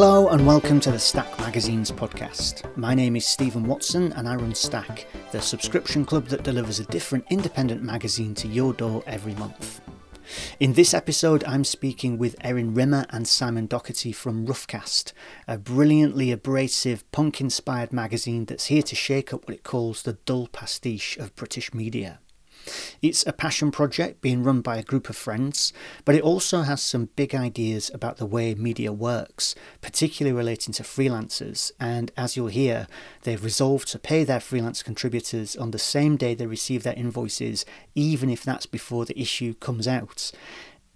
Hello and welcome to the Stack Magazines podcast. My name is Stephen Watson and I run Stack, the subscription club that delivers a different independent magazine to your door every month. In this episode, I'm speaking with Erin Rimmer and Simon Doherty from Roughcast, a brilliantly abrasive, punk inspired magazine that's here to shake up what it calls the dull pastiche of British media. It's a passion project being run by a group of friends, but it also has some big ideas about the way media works, particularly relating to freelancers. And as you'll hear, they've resolved to pay their freelance contributors on the same day they receive their invoices, even if that's before the issue comes out.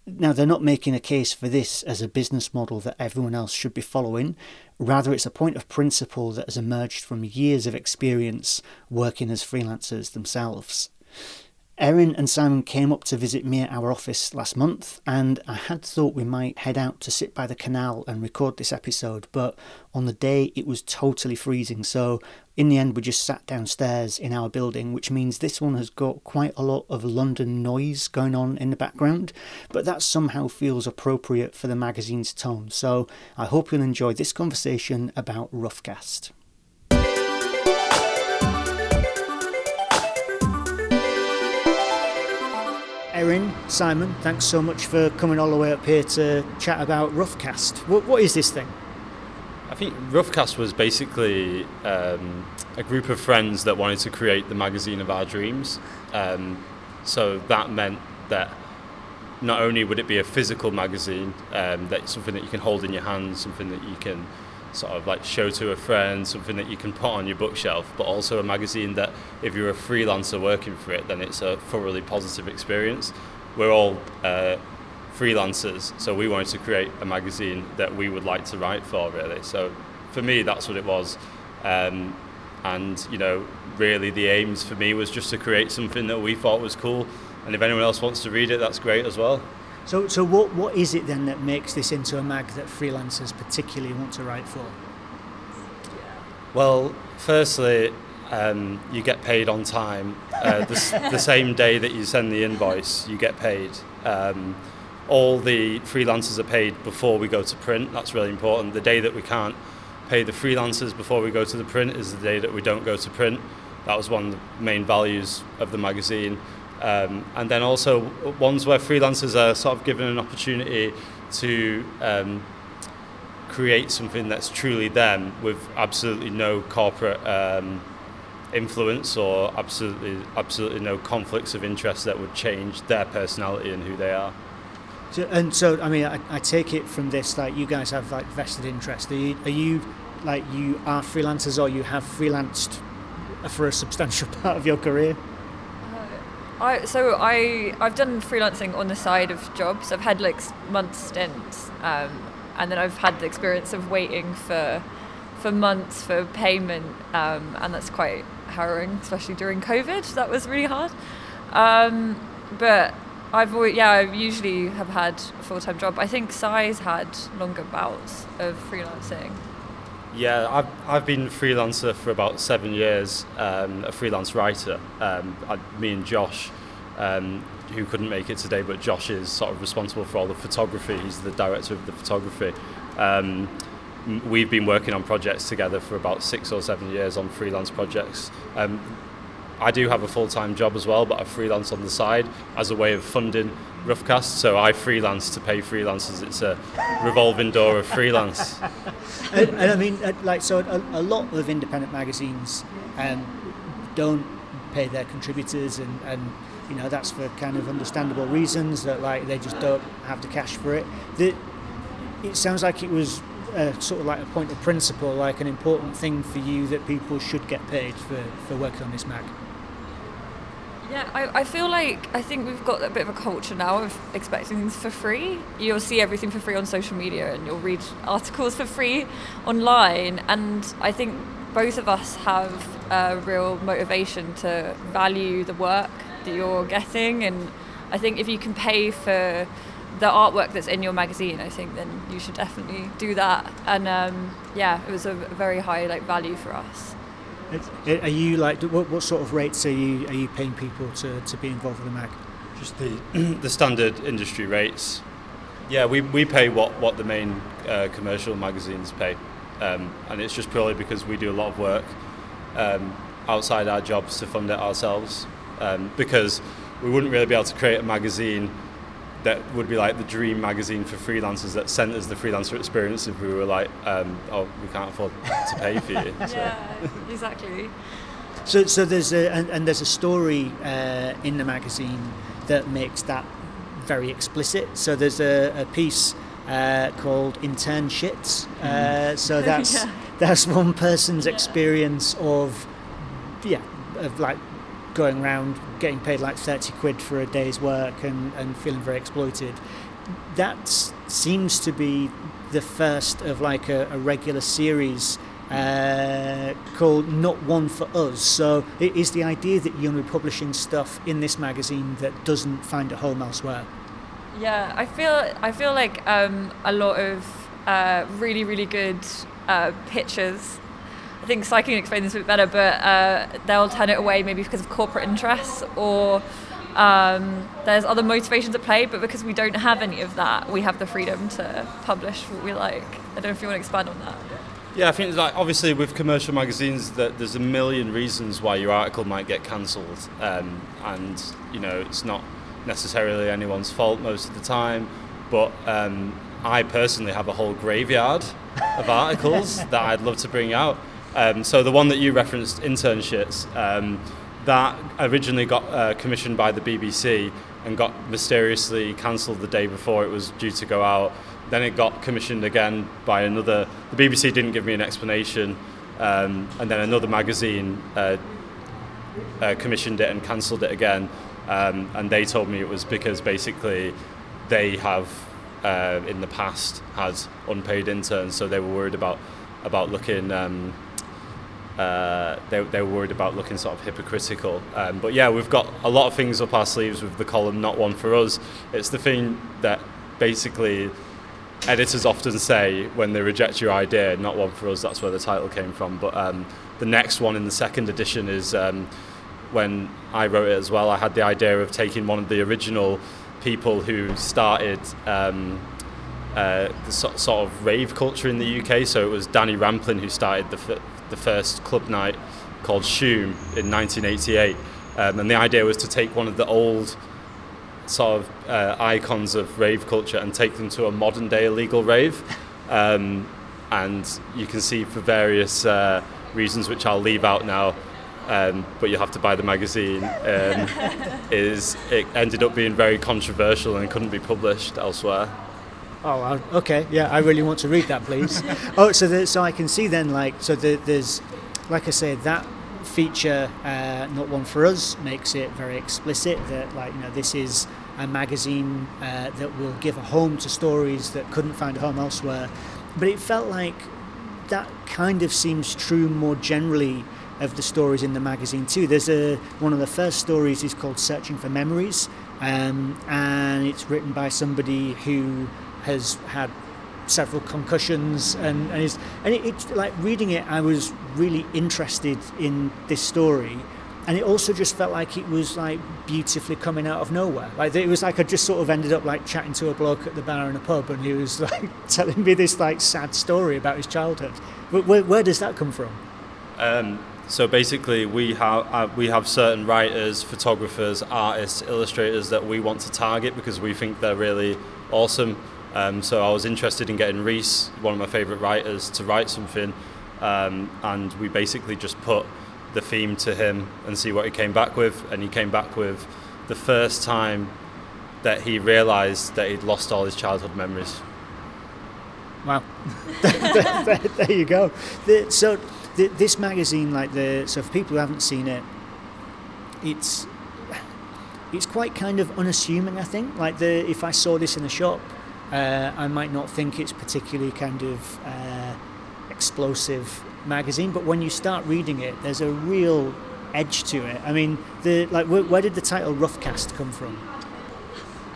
Now, they're not making a case for this as a business model that everyone else should be following. Rather, it's a point of principle that has emerged from years of experience working as freelancers themselves. Erin and Simon came up to visit me at our office last month, and I had thought we might head out to sit by the canal and record this episode, but on the day it was totally freezing, so in the end we just sat downstairs in our building, which means this one has got quite a lot of London noise going on in the background, but that somehow feels appropriate for the magazine's tone, so I hope you'll enjoy this conversation about Roughcast. Erin, Simon, thanks so much for coming all the way up here to chat about Roughcast. What, what is this thing? I think Roughcast was basically um, a group of friends that wanted to create the magazine of our dreams. Um, so that meant that not only would it be a physical magazine, um, that's something that you can hold in your hand, something that you can sort of like show to a friend, something that you can put on your bookshelf, but also a magazine that if you're a freelancer working for it, then it's a thoroughly positive experience. We're all uh, freelancers, so we wanted to create a magazine that we would like to write for, really. So for me, that's what it was. Um, and, you know, really the aims for me was just to create something that we thought was cool. And if anyone else wants to read it, that's great as well. So, so what, what is it then that makes this into a mag that freelancers particularly want to write for? Well, firstly, um, you get paid on time. Uh, the, the, same day that you send the invoice, you get paid. Um, all the freelancers are paid before we go to print. That's really important. The day that we can't pay the freelancers before we go to the print is the day that we don't go to print. That was one of the main values of the magazine. Um, and then also ones where freelancers are sort of given an opportunity to um, create something that's truly them with absolutely no corporate um, influence or absolutely absolutely no conflicts of interest that would change their personality and who they are. So, and so, I mean, I, I, take it from this that you guys have like vested interest. Are you, are you like you are freelancers or you have freelanced for a substantial part of your career? I so I I've done freelancing on the side of jobs. I've had like month stints, um, and then I've had the experience of waiting for for months for payment, um, and that's quite harrowing, especially during COVID. That was really hard. Um, but I've always, yeah, I usually have had a full time job. I think Si's had longer bouts of freelancing. Yeah, I've, I've been freelancer for about seven years, um, a freelance writer. Um, I, me and Josh, um, who couldn't make it today, but Josh is sort of responsible for all the photography. He's the director of the photography. Um, we've been working on projects together for about six or seven years on freelance projects. Um, I do have a full time job as well, but I freelance on the side as a way of funding Roughcast. So I freelance to pay freelancers. It's a revolving door of freelance. and, and, I mean, uh, like, so a, a lot of independent magazines um, don't pay their contributors, and, and you know that's for kind of understandable reasons that like they just don't have the cash for it. The, it sounds like it was uh, sort of like a point of principle, like an important thing for you that people should get paid for, for working on this mag. Yeah, I, I feel like I think we've got a bit of a culture now of expecting things for free. You'll see everything for free on social media and you'll read articles for free online. And I think both of us have a real motivation to value the work that you're getting. And I think if you can pay for the artwork that's in your magazine, I think then you should definitely do that. And um, yeah, it was a very high like value for us. Are you like what, what sort of rates are you are you paying people to, to be involved with the mag? Just the the standard industry rates. Yeah, we, we pay what, what the main uh, commercial magazines pay. Um, and it's just purely because we do a lot of work um, outside our jobs to fund it ourselves. Um, because we wouldn't really be able to create a magazine that would be like the dream magazine for freelancers that sent us the freelancer experience if we were like, um, oh, we can't afford to pay for you. So. Yeah, exactly. So, so there's a and, and there's a story uh, in the magazine that makes that very explicit. So there's a, a piece uh, called intern shits. Uh, mm-hmm. so that's yeah. that's one person's experience of yeah of like going around getting paid like 30 quid for a day's work and, and feeling very exploited. That seems to be the first of like a, a regular series uh, called Not One for Us. So it is the idea that you're publishing stuff in this magazine that doesn't find a home elsewhere. Yeah, I feel I feel like um, a lot of uh, really really good uh, pictures I think Si can explain this a bit better, but uh, they'll turn it away maybe because of corporate interests or um, there's other motivations at play, but because we don't have any of that, we have the freedom to publish what we like. I don't know if you want to expand on that. Yeah, I think like obviously with commercial magazines that there's a million reasons why your article might get cancelled, um, and you know it's not necessarily anyone's fault most of the time. But um, I personally have a whole graveyard of articles that I'd love to bring out. Um, so the one that you referenced, internships, um, that originally got uh, commissioned by the BBC and got mysteriously cancelled the day before it was due to go out. Then it got commissioned again by another. The BBC didn't give me an explanation, um, and then another magazine uh, uh, commissioned it and cancelled it again. Um, and they told me it was because basically they have uh, in the past had unpaid interns, so they were worried about about looking um, uh, they, they were worried about looking sort of hypocritical. Um, but yeah, we've got a lot of things up our sleeves with the column Not One for Us. It's the thing that basically editors often say when they reject your idea, Not One for Us, that's where the title came from. But um, the next one in the second edition is um, when I wrote it as well, I had the idea of taking one of the original people who started. Um, uh, the so, sort of rave culture in the UK. So it was Danny Rampling who started the the first club night called Shoom in 1988. Um, and the idea was to take one of the old sort of uh, icons of rave culture and take them to a modern day illegal rave. Um, and you can see for various uh, reasons, which I'll leave out now, um, but you have to buy the magazine. Um, is it ended up being very controversial and couldn't be published elsewhere. Oh, okay. Yeah, I really want to read that, please. oh, so the, so I can see then, like, so the, there's, like I said, that feature, uh, not one for us, makes it very explicit that, like, you know, this is a magazine uh, that will give a home to stories that couldn't find a home elsewhere. But it felt like that kind of seems true more generally of the stories in the magazine too. There's a one of the first stories is called "Searching for Memories," um, and it's written by somebody who has had several concussions and, and, is, and it, it's like reading it I was really interested in this story. And it also just felt like it was like beautifully coming out of nowhere. Like it was like I just sort of ended up like chatting to a bloke at the bar in a pub and he was like telling me this like sad story about his childhood. Where, where does that come from? Um, so basically we have uh, we have certain writers photographers artists illustrators that we want to target because we think they're really awesome um, so I was interested in getting Reese, one of my favourite writers, to write something, um, and we basically just put the theme to him and see what he came back with. And he came back with the first time that he realised that he'd lost all his childhood memories. Wow, there, there, you go. The, so the, this magazine, like the so for people who haven't seen it, it's it's quite kind of unassuming. I think like the if I saw this in a shop uh, I might not think it's particularly kind of uh, explosive magazine, but when you start reading it, there's a real edge to it. I mean, the like where, where did the title Roughcast come from?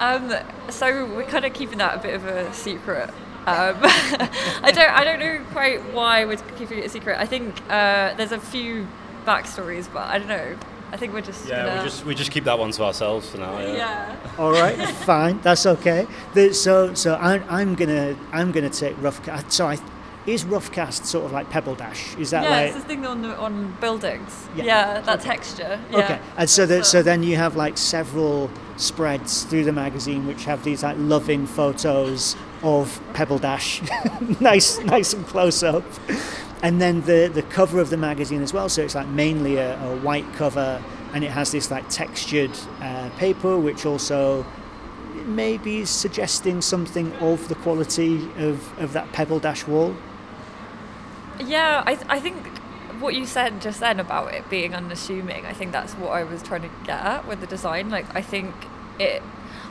Um, so we're kind of keeping that a bit of a secret. Um, I don't I don't know quite why we're keeping it a secret. I think uh, there's a few backstories, but I don't know. I think we're just Yeah, gonna, we just we just keep that one to ourselves for now. Yeah. yeah. All right, fine, that's okay. The, so, so I'm, I'm gonna, I'm gonna take Roughcast. So, I, is Roughcast sort of like Pebble Dash? Is that yeah, like it's the thing on the, on buildings. Yeah. Yeah, that texture. Yeah. okay? And so, that, so So- then you have like several spreads through the magazine which have these like loving photos of Pebble Dash, nice, nice and close up. And then the the cover of the magazine as well. So it's like mainly a, a white cover, and it has this like textured uh, paper, which also maybe is suggesting something of the quality of, of that Pebble Dash wall. Yeah, I, I think what you said just then about it being unassuming, I think that's what I was trying to get at with the design. Like, I think it,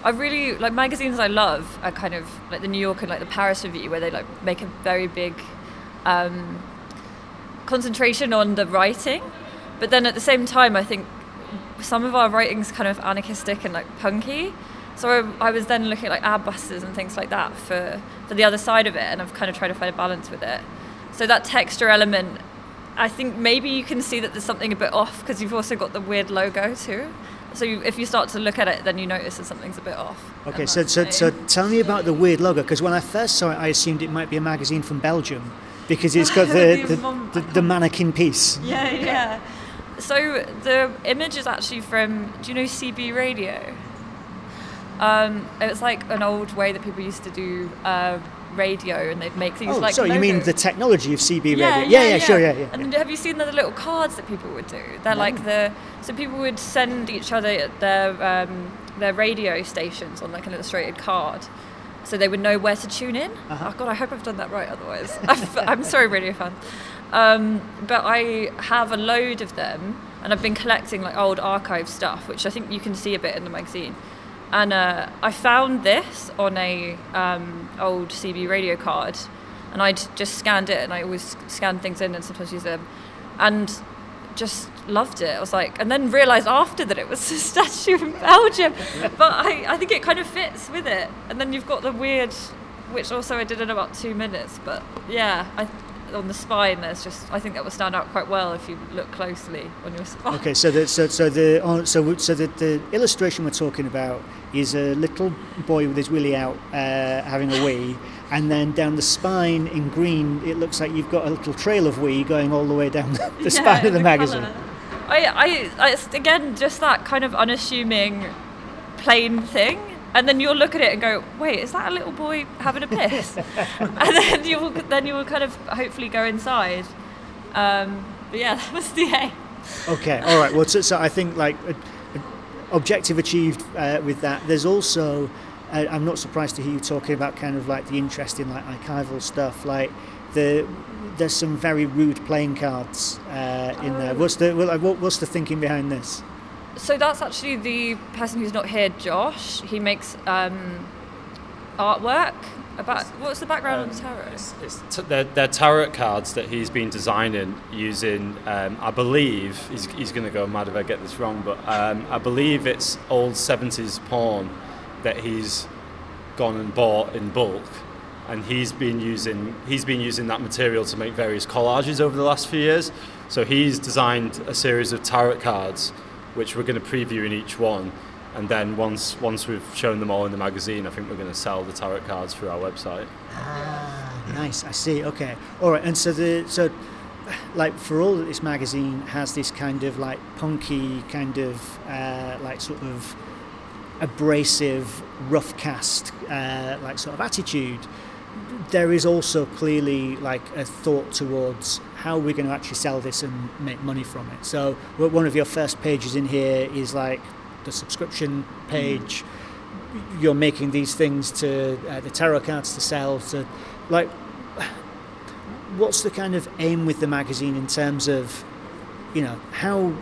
I really, like magazines I love are kind of like the New York and like the Paris Review, where they like make a very big um, concentration on the writing. But then at the same time, I think some of our writing's kind of anarchistic and like punky. So I, I was then looking at like Adbusters and things like that for, for the other side of it, and I've kind of tried to find a balance with it. So that texture element, I think maybe you can see that there's something a bit off because you've also got the weird logo too. So you, if you start to look at it, then you notice that something's a bit off. Okay, so, so, so tell me about the weird logo because when I first saw it, I assumed it might be a magazine from Belgium because it's got the, The the, the, Manneken Pis. Yeah, yeah. So the image is actually from, do you know CB radio? Um, it was like an old way that people used to do uh, radio and they'd make these Oh, like so you mean the technology of CB radio? yeah, yeah, yeah, sure, yeah, yeah. And have you seen the little cards that people would do? They're like the so people would send each other their um, their radio stations on like an illustrated card, so they would know where to tune in. Uh-huh. Oh God, I hope I've done that right. Otherwise, I've, I'm sorry, radio fan. Um, but I have a load of them, and I've been collecting like old archive stuff, which I think you can see a bit in the magazine. And uh, I found this on a um, old CB radio card, and I'd just scanned it, and I always scan things in, and sometimes use them, and just loved it. I was like, and then realised after that it was a statue in Belgium, but I, I think it kind of fits with it. And then you've got the weird, which also I did in about two minutes, but yeah, I, on the spine there's just I think that will stand out quite well if you look closely on your spine. Okay, so the so so the oh, so so the, the illustration we're talking about is a little boy with his willy out uh, having a wee, and then down the spine in green it looks like you've got a little trail of wee going all the way down the, the spine of the, magazine. colour. I, I, it's again just that kind of unassuming, plain thing, and then you'll look at it and go, "Wait, is that a little boy having a piss?" and then you will, then you will kind of hopefully go inside. Um, but yeah, that was the aim. Okay, all right. Well, so, so I think like a, a objective achieved uh, with that. There's also, uh, I'm not surprised to hear you talking about kind of like the interest in like archival stuff. Like the there's some very rude playing cards uh, in there. Oh. What's the what, what's the thinking behind this? So that's actually the person who's not here, Josh. He makes um, artwork about what's the background on the tarot? It's, it's t- they're, they're tarot cards that he's been designing using, um, I believe, he's, he's going to go mad if I get this wrong, but um, I believe it's old 70s porn that he's gone and bought in bulk. And he's been using he's been using that material to make various collages over the last few years. So he's designed a series of tarot cards, which we're going to preview in each one. And then once once we've shown them all in the magazine, I think we're going to sell the tarot cards through our website. Ah, nice. I see. Okay. All right. And so the so like for all that this magazine has this kind of like punky kind of uh, like sort of abrasive, rough cast uh, like sort of attitude. There is also clearly like a thought towards how we're going to actually sell this and make money from it. So one of your first pages in here is like the subscription page. You're making these things to uh, the tarot cards to sell. To like, what's the kind of aim with the magazine in terms of, you know, how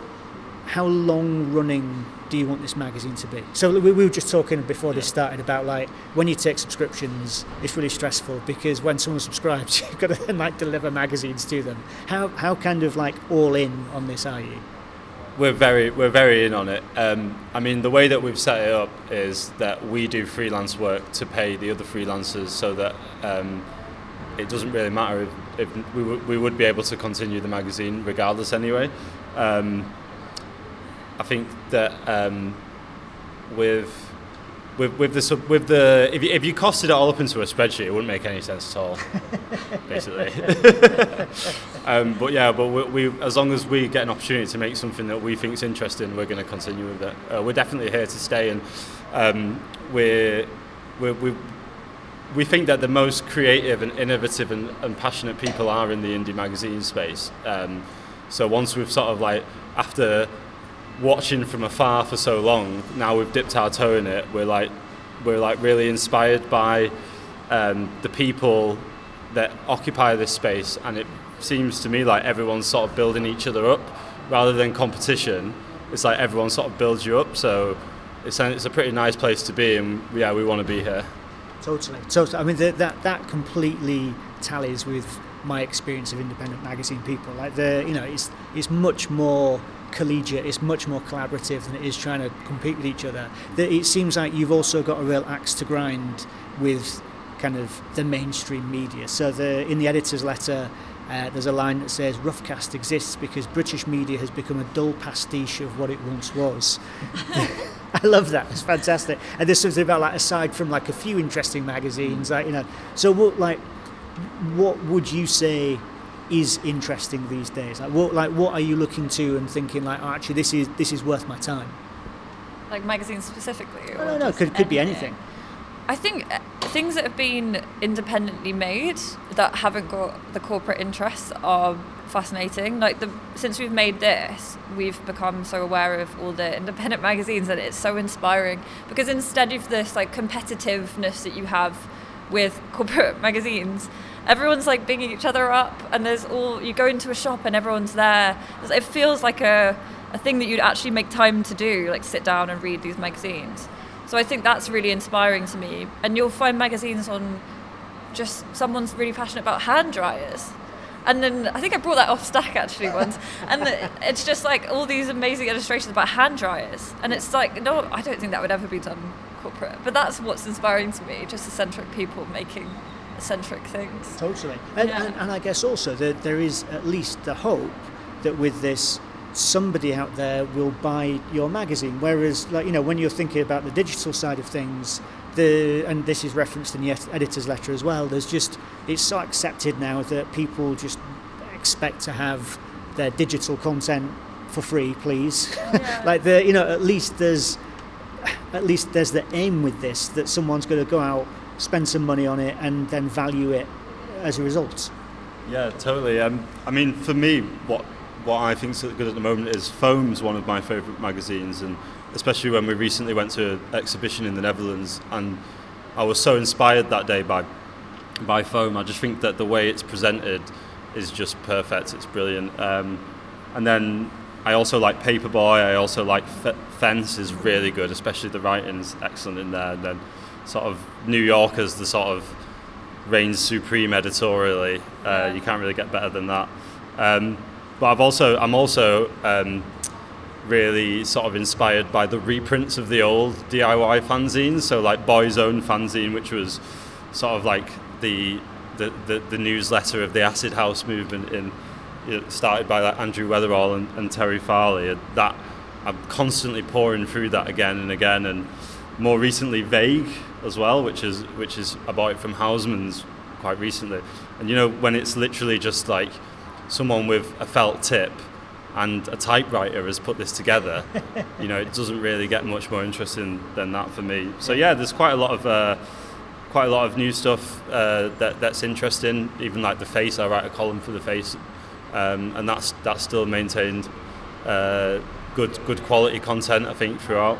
how long running do you want this magazine to be? So we, we were just talking before this started about like when you take subscriptions, it's really stressful because when someone subscribes, you've got to then like deliver magazines to them. How how kind of like all in on this are you? We're very we're very in on it. Um, I mean, the way that we've set it up is that we do freelance work to pay the other freelancers, so that um, it doesn't really matter if, if we, w- we would be able to continue the magazine regardless anyway. Um, I think that um, with with with the sub- with the if you, if you costed it all up into a spreadsheet, it wouldn't make any sense at all, basically. um, but yeah, but we, we as long as we get an opportunity to make something that we think is interesting, we're going to continue with it. Uh, we're definitely here to stay, and um, we're, we're we we think that the most creative and innovative and, and passionate people are in the indie magazine space. Um, so once we've sort of like after watching from afar for so long, now we've dipped our toe in it. We're like we're like really inspired by um, the people that occupy this space, and it seems to me like everyone's sort of building each other up rather than competition. It's like everyone sort of builds you up. So it's a, it's a pretty nice place to be, and yeah, we want to be here. Totally, totally. I mean, the, that that completely tallies with my experience of independent magazine people. Like the, you know, it's it's much more collegiate, it's much more collaborative than it is trying to compete with each other. It seems like you've also got a real axe to grind with kind of the mainstream media. So the in the editor's letter, uh, there's a line that says Roughcast exists because British media has become a dull pastiche of what it once was. I love that. It's fantastic. And there's something about like aside from like a few interesting magazines, like you know. So what like what would you say is interesting these days? Like what like what are you looking to and thinking like oh, actually this is this is worth my time? Like magazines specifically? Or no, no, could could be anything. I think uh, things that have been independently made that haven't got the corporate interests are fascinating. Like the since we've made this, we've become so aware of all the independent magazines and it's so inspiring because instead of this like competitiveness that you have with corporate magazines, everyone's like bigging each other up and there's all you go into a shop and everyone's there. It feels like a a thing that you'd actually make time to do, like sit down and read these magazines. So I think that's really inspiring to me. And you'll find magazines on just someone's really passionate about hand dryers. And then I think I brought that off Stack actually once. And it's just like all these amazing illustrations about hand dryers. And it's like, no, I don't think that would ever be done corporate. But that's what's inspiring to me, just eccentric people making eccentric things. Totally. And, yeah. and, and I guess also that there is at least the hope that with this somebody out there will buy your magazine. Whereas, like you know, when you're thinking about the digital side of things, the and this is referenced in the editor's letter as well. There's just it's so accepted now that people just expect to have their digital content for free, please. Yeah. like the you know, at least there's at least there's the aim with this that someone's going to go out, spend some money on it, and then value it as a result. Yeah, totally. Um, I mean, for me, what what I think is good at the moment is Foam's one of my favourite magazines, and especially when we recently went to an exhibition in the Netherlands, and I was so inspired that day by by Foam. I just think that the way it's presented is just perfect. It's brilliant. Um, and then I also like Paperboy. I also like F- Fence is really good, especially the writing's excellent in there. And then sort of New Yorkers, the sort of reigns supreme editorially. Uh, you can't really get better than that. Um, but I've also I'm also um, really sort of inspired by the reprints of the old DIY fanzines. So like Boy's Own fanzine, which was sort of like the the, the, the newsletter of the Acid House movement in you know, started by like Andrew Weatherall and, and Terry Farley. And that I'm constantly pouring through that again and again. And more recently, Vague as well, which is which is I bought it from Housmans quite recently. And you know when it's literally just like someone with a felt tip and a typewriter has put this together, you know, it doesn't really get much more interesting than that for me. So yeah, there's quite a lot of uh, quite a lot of new stuff uh, that that's interesting. Even like the face, I write a column for the face, um, and that's that's still maintained uh, good good quality content, I think, throughout.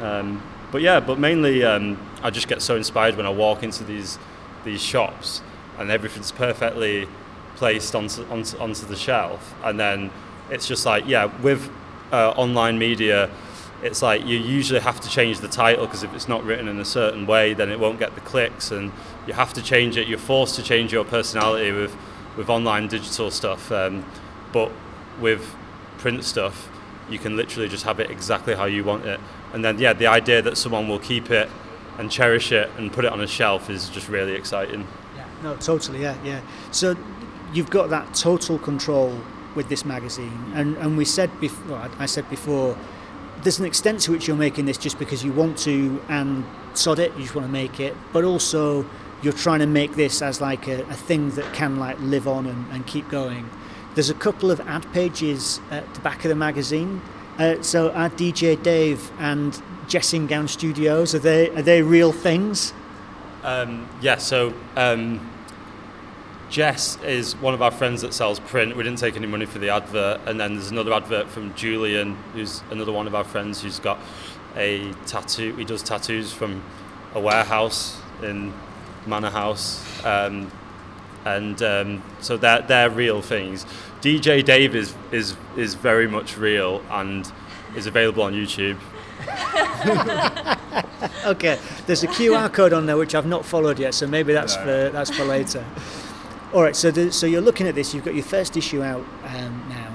Um, but yeah, but mainly um, I just get so inspired when I walk into these these shops and everything's perfectly placed onto, onto, onto the shelf. And then it's just like, yeah, with uh, online media, it's like you usually have to change the title because if it's not written in a certain way, then it won't get the clicks, and you have to change it. You're forced to change your personality with with online digital stuff, um, but with print stuff, you can literally just have it exactly how you want it. And then, yeah, the idea that someone will keep it and cherish it and put it on a shelf is just really exciting. Yeah, no, totally, yeah, yeah. So you've got that total control with this magazine, mm. and and we said before, well, I said before, there's an extent to which you're making this just because you want to and sod it, you just want to make it, but also you're trying to make this as like a, a thing that can like live on and, and keep going. There's a couple of ad pages at the back of the magazine. Uh, so are DJ Dave and Jessingown Studios are they are they real things? Um, yeah, so um, Jess is one of our friends that sells print. We didn't take any money for the advert, and then there's another advert from Julian, who's another one of our friends who's got a tattoo. He does tattoos from a warehouse in Manor House, um, and um, so they're they're real things. DJ Dave is is is very much real and is available on YouTube. okay, there's a QR code on there which I've not followed yet, so maybe that's No. for that's for later. All right, so the, so you're looking at this. You've got your first issue out um, now.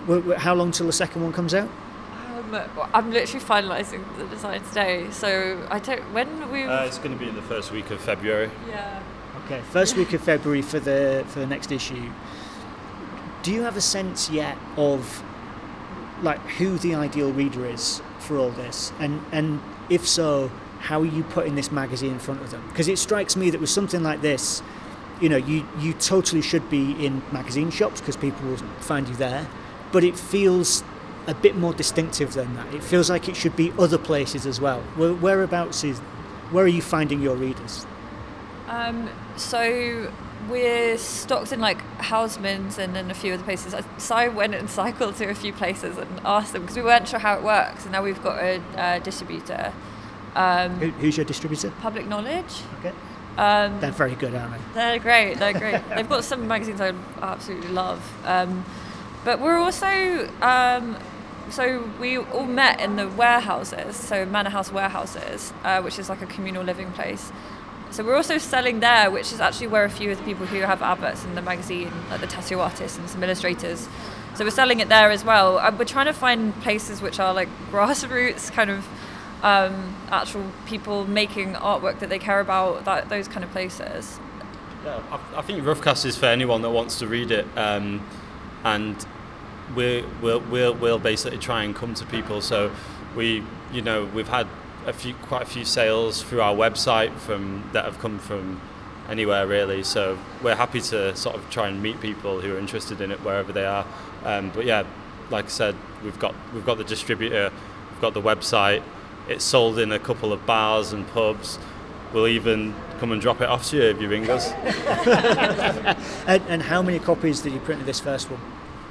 W- w- how long till the second one comes out? Um, I'm literally finalising the design today, so I don't. When we. Uh, it's going to be in the first week of February. yeah. Okay, first week of February for the for the next issue. Do you have a sense yet of like who the ideal reader is for all this, and and if so, how are you putting this magazine in front of them? Because it strikes me that with something like this, you know, you you totally should be in magazine shops because people will find you there, but it feels a bit more distinctive than that. It feels like it should be other places as well. Where, whereabouts is where are you finding your readers? Um, so we're stocked in like Housmans and then a few other places. So I went and cycled to a few places and asked them because we weren't sure how it works. And now we've got a uh, distributor. Um, Who, who's your distributor? Public Knowledge. Okay. Um, They're very good, aren't they? They're great. They're great. They've got some magazines I absolutely love. Um, but we're also um, so we all met in the warehouses, so Manor House warehouses, uh, which is like a communal living place. So we're also selling there, which is actually where a few of the people who have adverts in the magazine, like the tattoo artists and some illustrators. So we're selling it there as well. Uh, we're trying to find places which are like grassroots, kind of um, actual people making artwork that they care about, that those kind of places. Yeah, I, I think Roughcast is for anyone that wants to read it, um, and we we'll, we'll we'll basically try and come to people. So we you know we've had a few quite a few sales through our website from that have come from anywhere really. So we're happy to sort of try and meet people who are interested in it wherever they are. Um, but yeah, like I said, we've got we've got the distributor, we've got the website. It's sold in a couple of bars and pubs. We'll even come and drop it off to you if you ring us. And, and how many copies did you print of this first one?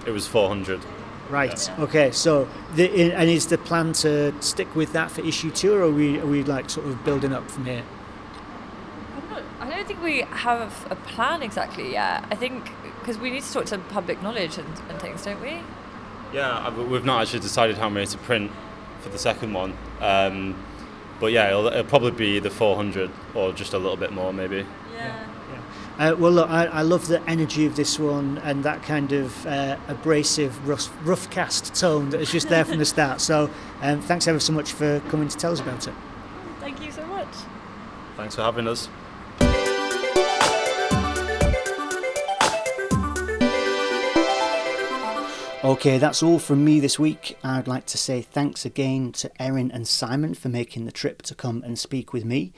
It was 400. Right. Okay. So, the, i- and is the plan to stick with that for issue two, or are we are we like sort of building up from here? I'm not, I don't think we have a plan exactly yet. I think because we need to talk to public knowledge and, and things, don't we? Yeah, we've not actually decided how many to print for the second one. Um, but yeah, it'll, it'll probably be the 400 or just a little bit more maybe. Yeah. Uh, well, look, I, I love the energy of this one and that kind of uh, abrasive, rough, rough cast tone that is just there from the start. So, um, thanks ever so much for coming to tell us about it. Thank you so much. Thanks for having us. Okay, that's all from me this week. I'd like to say thanks again to Erin and Simon for making the trip to come and speak with me.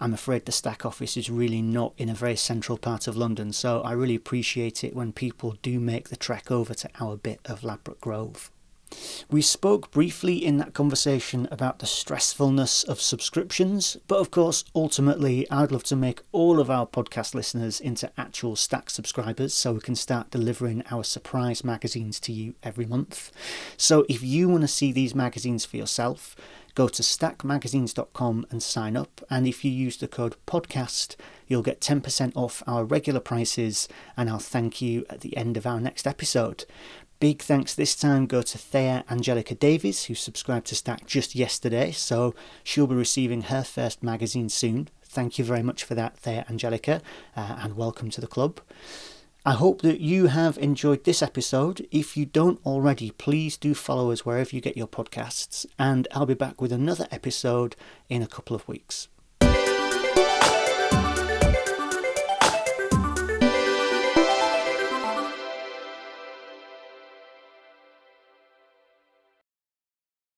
I'm afraid the Stack office is really not in a very central part of London, so I really appreciate it when people do make the trek over to our bit of Ladbroke Grove. We spoke briefly in that conversation about the stressfulness of subscriptions, but of course, ultimately, I'd love to make all of our podcast listeners into actual Stack subscribers so we can start delivering our surprise magazines to you every month. So if you want to see these magazines for yourself, go to stackmagazines.com and sign up. And if you use the code podcast, you'll get 10% off our regular prices, and I'll thank you at the end of our next episode. Big thanks this time go to Thea Angelica Davies, who subscribed to Stack just yesterday, so she'll be receiving her first magazine soon. Thank you very much for that, Thea Angelica, uh, and welcome to the club. I hope that you have enjoyed this episode. If you don't already, please do follow us wherever you get your podcasts, and I'll be back with another episode in a couple of weeks.